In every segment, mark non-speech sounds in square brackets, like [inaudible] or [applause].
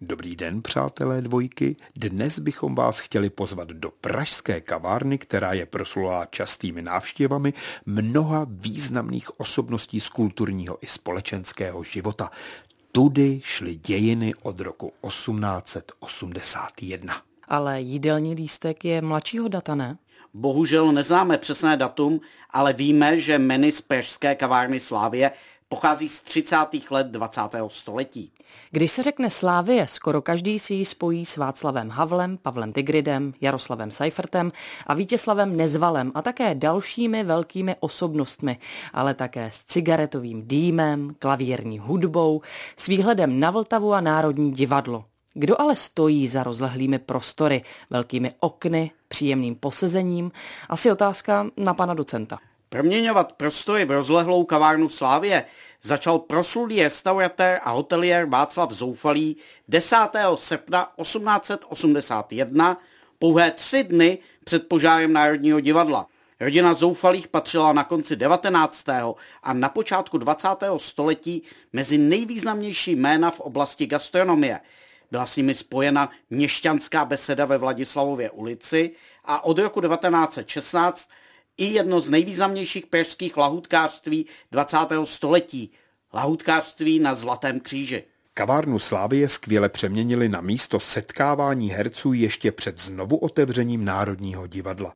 Dobrý den, přátelé dvojky. Dnes bychom vás chtěli pozvat do pražské kavárny, která je proslulá častými návštěvami mnoha významných osobností z kulturního i společenského života. Tudy šly dějiny od roku 1881. Ale jídelní lístek je mladšího data, ne? Bohužel neznáme přesné datum, ale víme, že menu z pražské kavárny Slávě pochází z 30. let 20. století. Když se řekne Slávie, skoro každý si ji spojí s Václavem Havlem, Pavlem Tigridem, Jaroslavem Seifertem a Vítězslavem Nezvalem a také dalšími velkými osobnostmi, ale také s cigaretovým dýmem, klavírní hudbou, s výhledem na Vltavu a Národní divadlo. Kdo ale stojí za rozlehlými prostory, velkými okny, příjemným posezením? Asi otázka na pana docenta. Proměňovat prostory v rozlehlou kavárnu Slávě začal proslulý restauratér a hotelier Václav Zoufalý 10. srpna 1881, pouhé tři dny před požárem Národního divadla. Rodina Zoufalých patřila na konci 19. a na počátku 20. století mezi nejvýznamnější jména v oblasti gastronomie. Byla s nimi spojena měšťanská beseda ve Vladislavově ulici a od roku 1916 i jedno z nejvýznamnějších pražských lahutkářství 20. století, lahutkářství na Zlatém kříži. Kavárnu Slávie skvěle přeměnili na místo setkávání herců ještě před znovu otevřením Národního divadla.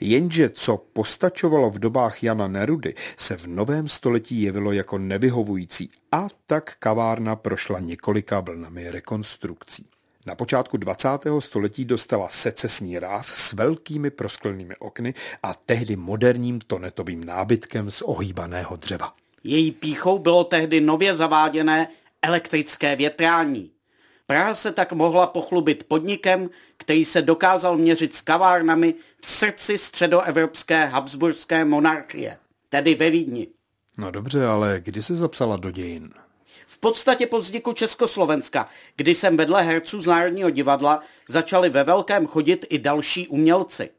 Jenže co postačovalo v dobách Jana Nerudy, se v novém století jevilo jako nevyhovující a tak kavárna prošla několika vlnami rekonstrukcí. Na počátku 20. století dostala secesní ráz s velkými prosklenými okny a tehdy moderním tonetovým nábytkem z ohýbaného dřeva. Její píchou bylo tehdy nově zaváděné elektrické větrání. Praha se tak mohla pochlubit podnikem, který se dokázal měřit s kavárnami v srdci středoevropské habsburské monarchie, tedy ve Vídni. No dobře, ale kdy se zapsala do dějin? V podstatě po vzniku Československa, kdy jsem vedle herců z Národního divadla začali ve velkém chodit i další umělci.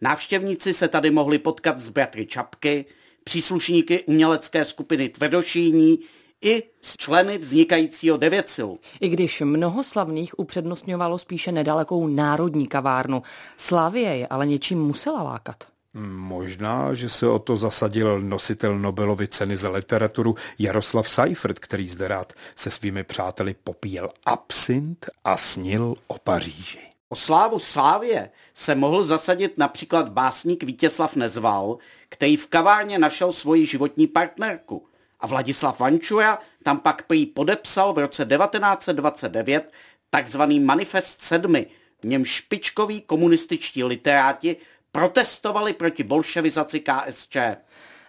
Návštěvníci se tady mohli potkat s bratry Čapky, příslušníky umělecké skupiny Tvrdošíní i s členy vznikajícího Devětsilu. I když mnoho slavných upřednostňovalo spíše nedalekou národní kavárnu, Slávie je ale něčím musela lákat. Možná, že se o to zasadil nositel Nobelovy ceny za literaturu Jaroslav Seifert, který zde rád se svými přáteli popíjel absint a snil o Paříži. O slávu Slávě se mohl zasadit například básník Vítězslav Nezval, který v kavárně našel svoji životní partnerku. A Vladislav Vančura tam pak prý podepsal v roce 1929 takzvaný Manifest sedmi, v něm špičkoví komunističtí literáti protestovali proti bolševizaci KSČ.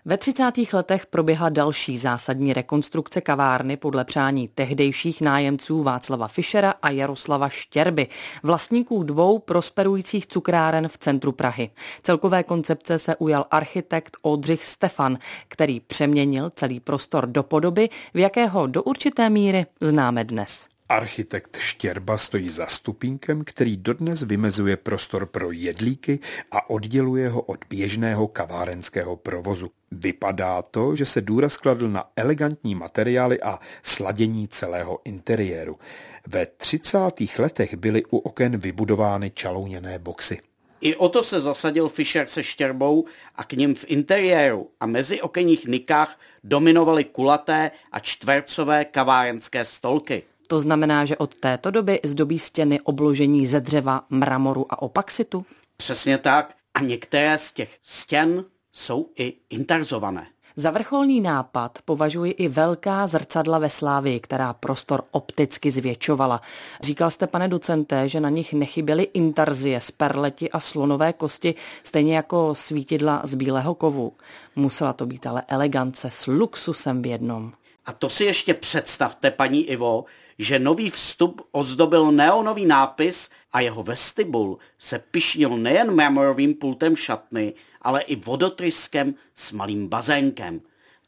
Ve 30. letech proběhla další zásadní rekonstrukce kavárny podle přání tehdejších nájemců Václava Fischera a Jaroslava Štěrby, vlastníků dvou prosperujících cukráren v centru Prahy. Celkové koncepce se ujal architekt Oldřich Stefan, který přeměnil celý prostor do podoby, v jakého do určité míry známe dnes. Architekt Štěrba stojí za stupínkem, který dodnes vymezuje prostor pro jedlíky a odděluje ho od běžného kavárenského provozu. Vypadá to, že se důraz kladl na elegantní materiály a sladění celého interiéru. Ve 30. letech byly u oken vybudovány čalouněné boxy. I o to se zasadil Fischer se štěrbou a k ním v interiéru a mezi okenních nikách dominovaly kulaté a čtvercové kavárenské stolky. To znamená, že od této doby zdobí stěny obložení ze dřeva, mramoru a opaxitu? Přesně tak. A některé z těch stěn jsou i interzované. Za vrcholný nápad považuji i velká zrcadla ve Slávii, která prostor opticky zvětšovala. Říkal jste, pane docente, že na nich nechyběly intarzie z perleti a slonové kosti, stejně jako svítidla z bílého kovu. Musela to být ale elegance s luxusem v jednom. A to si ještě představte, paní Ivo, že nový vstup ozdobil neonový nápis a jeho vestibul se pišnil nejen mramorovým pultem šatny, ale i vodotryskem s malým bazénkem.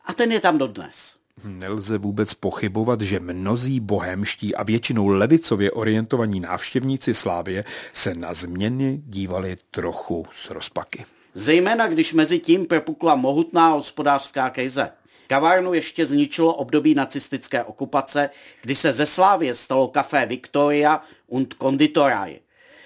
A ten je tam dodnes. Nelze vůbec pochybovat, že mnozí bohemští a většinou levicově orientovaní návštěvníci Slávie se na změny dívali trochu s rozpaky. Zejména když mezi tím propukla mohutná hospodářská krize. Kavárnu ještě zničilo období nacistické okupace, kdy se ze Slávě stalo kafé Victoria und Konditoraj.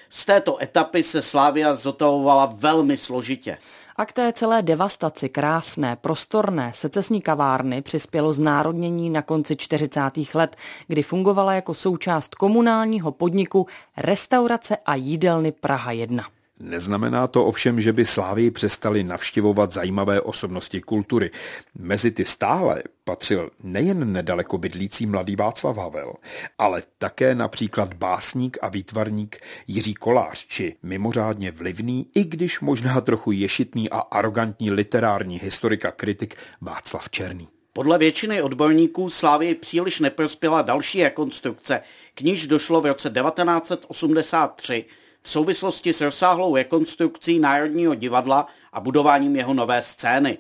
Z této etapy se Slávia zotavovala velmi složitě. A k té celé devastaci krásné, prostorné secesní kavárny přispělo znárodnění na konci 40. let, kdy fungovala jako součást komunálního podniku Restaurace a jídelny Praha 1. Neznamená to ovšem, že by Slávii přestali navštěvovat zajímavé osobnosti kultury. Mezi ty stále patřil nejen nedaleko bydlící mladý Václav Havel, ale také například básník a výtvarník Jiří Kolář, či mimořádně vlivný, i když možná trochu ješitný a arrogantní literární historik a kritik Václav Černý. Podle většiny odborníků Slávii příliš neprospěla další rekonstrukce, k níž došlo v roce 1983 v souvislosti s rozsáhlou rekonstrukcí Národního divadla a budováním jeho nové scény.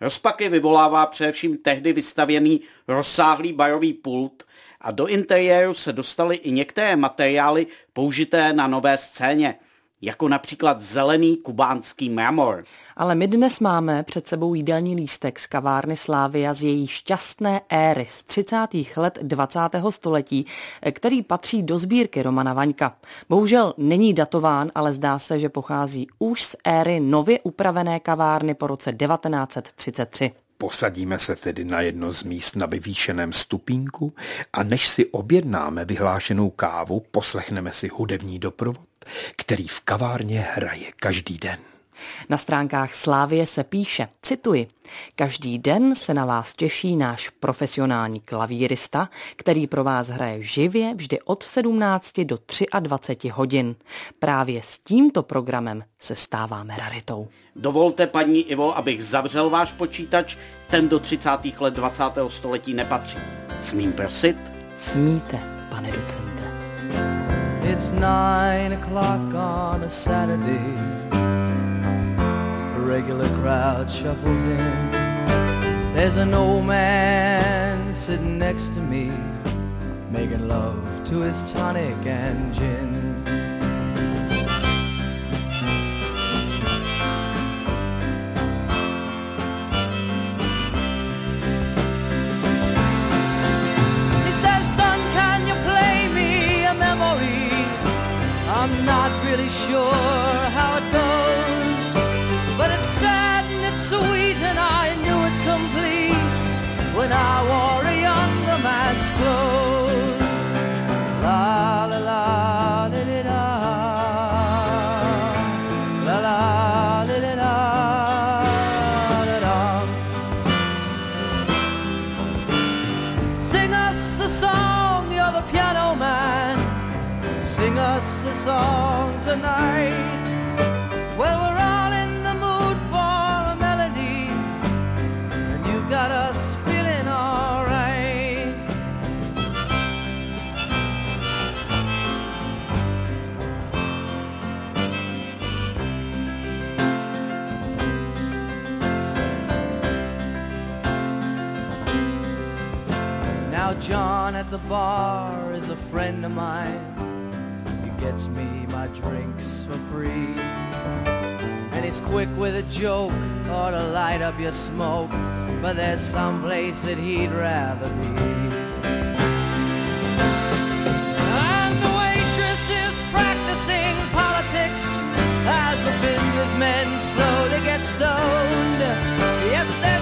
Rozpaky vyvolává především tehdy vystavěný rozsáhlý barový pult a do interiéru se dostaly i některé materiály použité na nové scéně – jako například zelený kubánský mramor. Ale my dnes máme před sebou jídelní lístek z kavárny Slávia z její šťastné éry z 30. let 20. století, který patří do sbírky Romana Vaňka. Bohužel není datován, ale zdá se, že pochází už z éry nově upravené kavárny po roce 1933. Posadíme se tedy na jedno z míst na vyvýšeném stupínku a než si objednáme vyhlášenou kávu, poslechneme si hudební doprovod, který v kavárně hraje každý den. Na stránkách Slávie se píše, cituji, každý den se na vás těší náš profesionální klavírista, který pro vás hraje živě vždy od 17 do 23 hodin. Právě s tímto programem se stáváme raritou. Dovolte, paní Ivo, abych zavřel váš počítač, ten do 30. let 20. století nepatří. Smím prosit? Smíte, pane docente. It's nine o'clock on a Saturday regular crowd shuffles in. There's an old man sitting next to me, making love to his tonic and gin. He says, son, can you play me a memory? I'm not really sure John at the bar is a friend of mine. He gets me my drinks for free. And he's quick with a joke or to light up your smoke. But there's some place that he'd rather be. And the waitress is practicing politics as the businessmen slowly get stoned. Yes, they're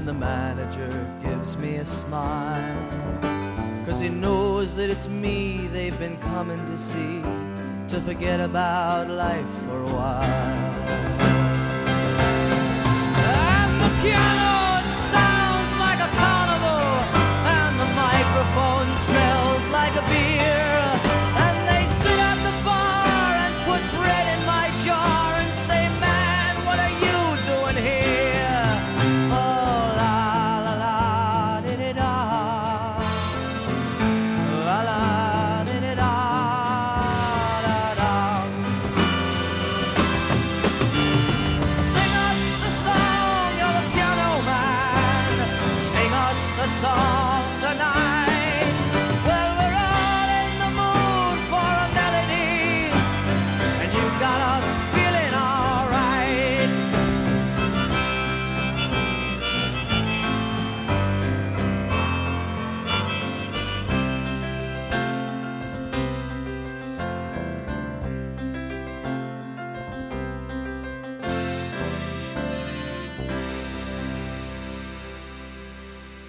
and the manager gives me a smile. Cause he knows that it's me they've been coming to see To forget about life for a while And the piano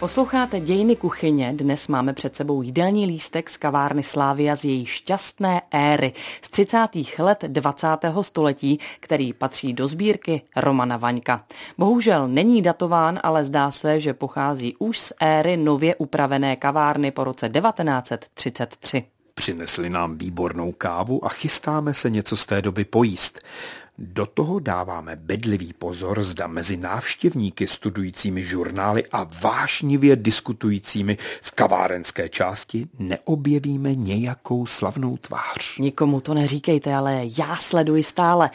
Posloucháte dějiny kuchyně. Dnes máme před sebou jídelní lístek z kavárny Slávia z její šťastné éry z 30. let 20. století, který patří do sbírky Romana Vaňka. Bohužel není datován, ale zdá se, že pochází už z éry nově upravené kavárny po roce 1933. Přinesli nám výbornou kávu a chystáme se něco z té doby pojíst. Do toho dáváme bedlivý pozor, zda mezi návštěvníky studujícími žurnály a vášnivě diskutujícími v kavárenské části neobjevíme nějakou slavnou tvář. Nikomu to neříkejte, ale já sleduji stále.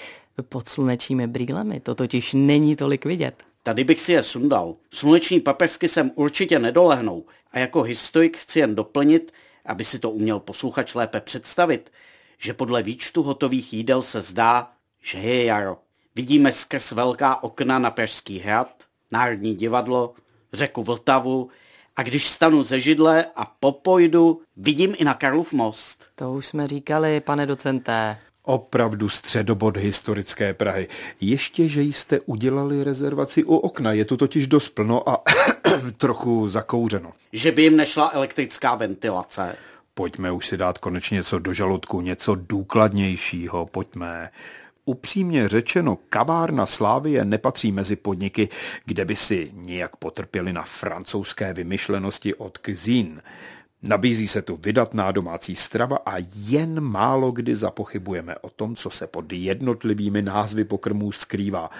Pod slunečními brýlemi to totiž není tolik vidět. Tady bych si je sundal. Sluneční paprsky sem určitě nedolehnou a jako historik chci jen doplnit, aby si to uměl posluchač lépe představit, že podle výčtu hotových jídel se zdá, že je jaro. Vidíme skrz velká okna na Pražský hrad, Národní divadlo, řeku Vltavu a když stanu ze židle a popojdu, vidím i na Karlov most. To už jsme říkali, pane docenté. Opravdu středobod historické Prahy. Ještě, že jste udělali rezervaci u okna, je tu totiž dost plno a [clears throat] trochu zakouřeno. Že by jim nešla elektrická ventilace. Pojďme už si dát konečně něco do žaludku, něco důkladnějšího, pojďme. Upřímně řečeno, kavárna Slávie nepatří mezi podniky, kde by si nijak potrpěli na francouzské vymyšlenosti od cuisine. Nabízí se tu vydatná domácí strava a jen málo kdy zapochybujeme o tom, co se pod jednotlivými názvy pokrmů skrývá.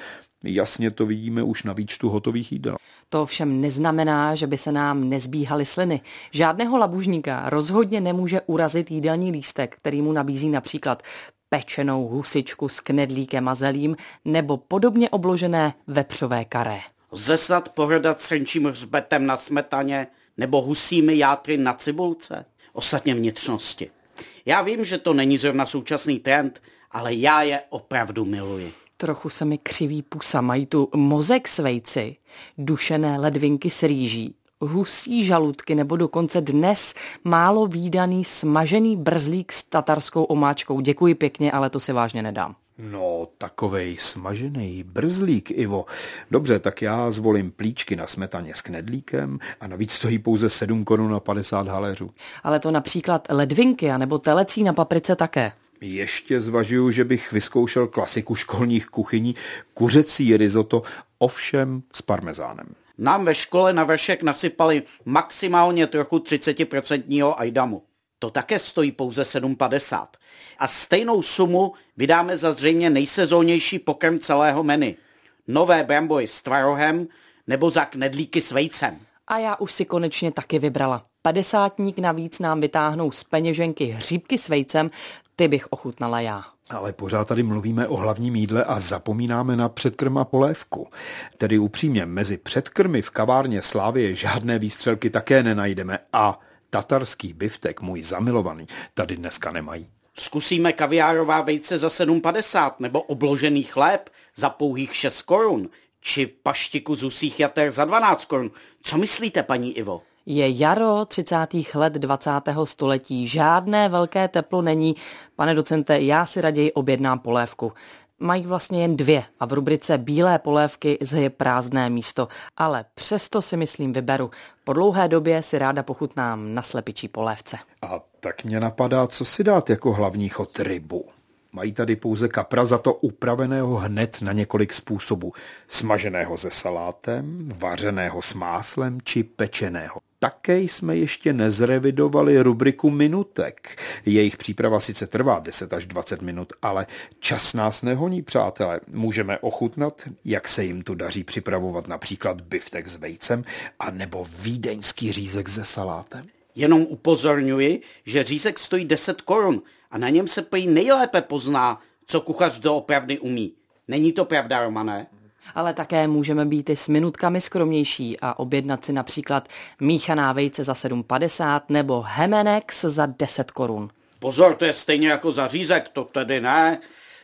Jasně to vidíme už na výčtu hotových jídel. To všem neznamená, že by se nám nezbíhaly sliny. Žádného labužníka rozhodně nemůže urazit jídelní lístek, který mu nabízí například pečenou husičku s knedlíkem a zelím nebo podobně obložené vepřové karé. Lze snad pohrdat srnčím hřbetem na smetaně nebo husími játry na cibulce? Ostatně vnitřnosti. Já vím, že to není zrovna současný trend, ale já je opravdu miluji. Trochu se mi křiví pusa, mají tu mozek s vejci, dušené ledvinky s rýží, husí žaludky nebo dokonce dnes málo výdaný smažený brzlík s tatarskou omáčkou. Děkuji pěkně, ale to si vážně nedám. No, takovej smažený brzlík, Ivo. Dobře, tak já zvolím plíčky na smetaně s knedlíkem a navíc stojí pouze 7 korun a 50 haléřů. Ale to například ledvinky nebo telecí na paprice také. Ještě zvažuju, že bych vyzkoušel klasiku školních kuchyní, kuřecí risotto, ovšem s parmezánem. Nám ve škole na vršek nasypali maximálně trochu 30% ajdamu. To také stojí pouze 7,50. A stejnou sumu vydáme za zřejmě nejsezónější pokrm celého menu. Nové brambory s tvarohem nebo za knedlíky s vejcem. A já už si konečně taky vybrala. Padesátník navíc nám vytáhnou z peněženky hříbky s vejcem, ty bych ochutnala já. Ale pořád tady mluvíme o hlavním jídle a zapomínáme na předkrm a polévku. Tedy upřímně, mezi předkrmy v kavárně Slávie žádné výstřelky také nenajdeme a tatarský biftek, můj zamilovaný, tady dneska nemají. Zkusíme kaviárová vejce za 7,50 nebo obložený chléb za pouhých 6 korun, či paštiku z usích jater za 12 korun. Co myslíte, paní Ivo? Je jaro 30. let 20. století, žádné velké teplo není. Pane docente, já si raději objednám polévku. mají vlastně jen dvě a v rubrice Bílé polévky je prázdné místo, ale přesto si myslím vyberu. Po dlouhé době si ráda pochutnám na slepičí polévce. A tak mě napadá, co si dát jako hlavní chod rybu. Mají tady pouze kapra za to upraveného hned na několik způsobů. Smaženého se salátem, vařeného s máslem či pečeného. Také jsme ještě nezrevidovali rubriku minutek. Jejich příprava sice trvá 10 až 20 minut, ale čas nás nehoní, přátelé. Můžeme ochutnat, jak se jim tu daří připravovat například biftek s vejcem a nebo vídeňský řízek se salátem. Jenom upozorňuji, že řízek stojí 10 korun a na něm se prý nejlépe pozná, co kuchař doopravdy umí. Není to pravda, Romané? Ale také můžeme být i s minutkami skromnější a objednat si například míchaná vejce za 7,50 nebo Hemenex za 10 korun. Pozor, to je stejně jako za řízek, to tedy ne,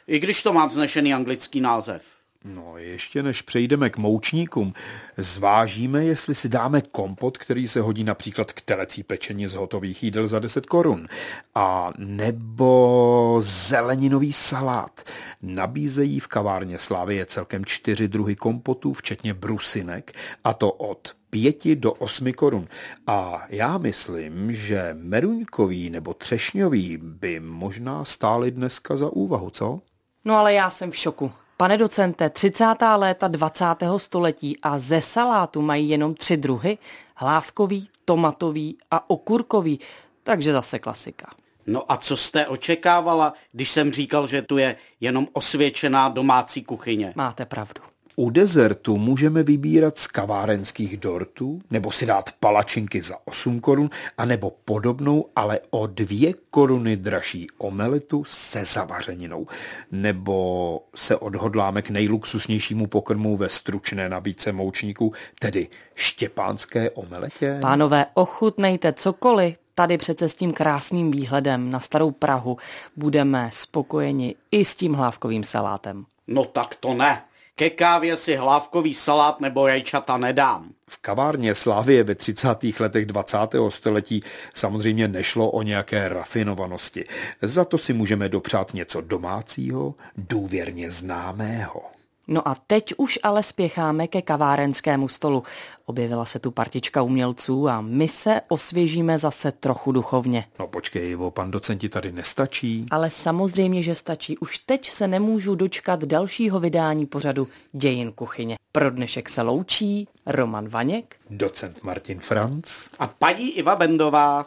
i když to má vznešený anglický název. No, ještě než přejdeme k moučníkům, zvážíme, jestli si dáme kompot, který se hodí například k telecí pečení z hotových jídel za 10 korun. A nebo zeleninový salát. Nabízejí v kavárně Slávy celkem čtyři druhy kompotů, včetně brusinek, a to od pěti do osmi korun. A já myslím, že meruňkový nebo třešňový by možná stály dneska za úvahu, co? No ale já jsem v šoku. Pane docente, 30. léta 20. století a ze salátu mají jenom tři druhy, hlávkový, tomatový a okurkový, takže zase klasika. No a co jste očekávala, když jsem říkal, že tu je jenom osvědčená domácí kuchyně? Máte pravdu. U dezertu můžeme vybírat z kavárenských dortů, nebo si dát palačinky za 8 korun, anebo podobnou, ale o 2 koruny dražší omeletu se zavařeninou. Nebo se odhodláme k nejluxusnějšímu pokrmu ve stručné nabídce moučníků, tedy štěpánské omeletě. Pánové, ochutnejte cokoliv, tady přece s tím krásným výhledem na starou Prahu budeme spokojeni i s tím hlávkovým salátem. No tak to ne. Ke kávě si hlávkový salát nebo jajčata nedám. V kavárně Slávie ve 30. letech 20. století samozřejmě nešlo o nějaké rafinovanosti. Za to si můžeme dopřát něco domácího, důvěrně známého. No a teď už ale spěcháme ke kavárenskému stolu. Objevila se tu partička umělců a my se osvěžíme zase trochu duchovně. No počkej, Ivo, pan docenti tady nestačí. Ale samozřejmě, že stačí. Už teď se nemůžu dočkat dalšího vydání pořadu Dějin kuchyně. Pro dnešek se loučí Roman Vaněk, docent Martin Franc a paní Iva Bendová.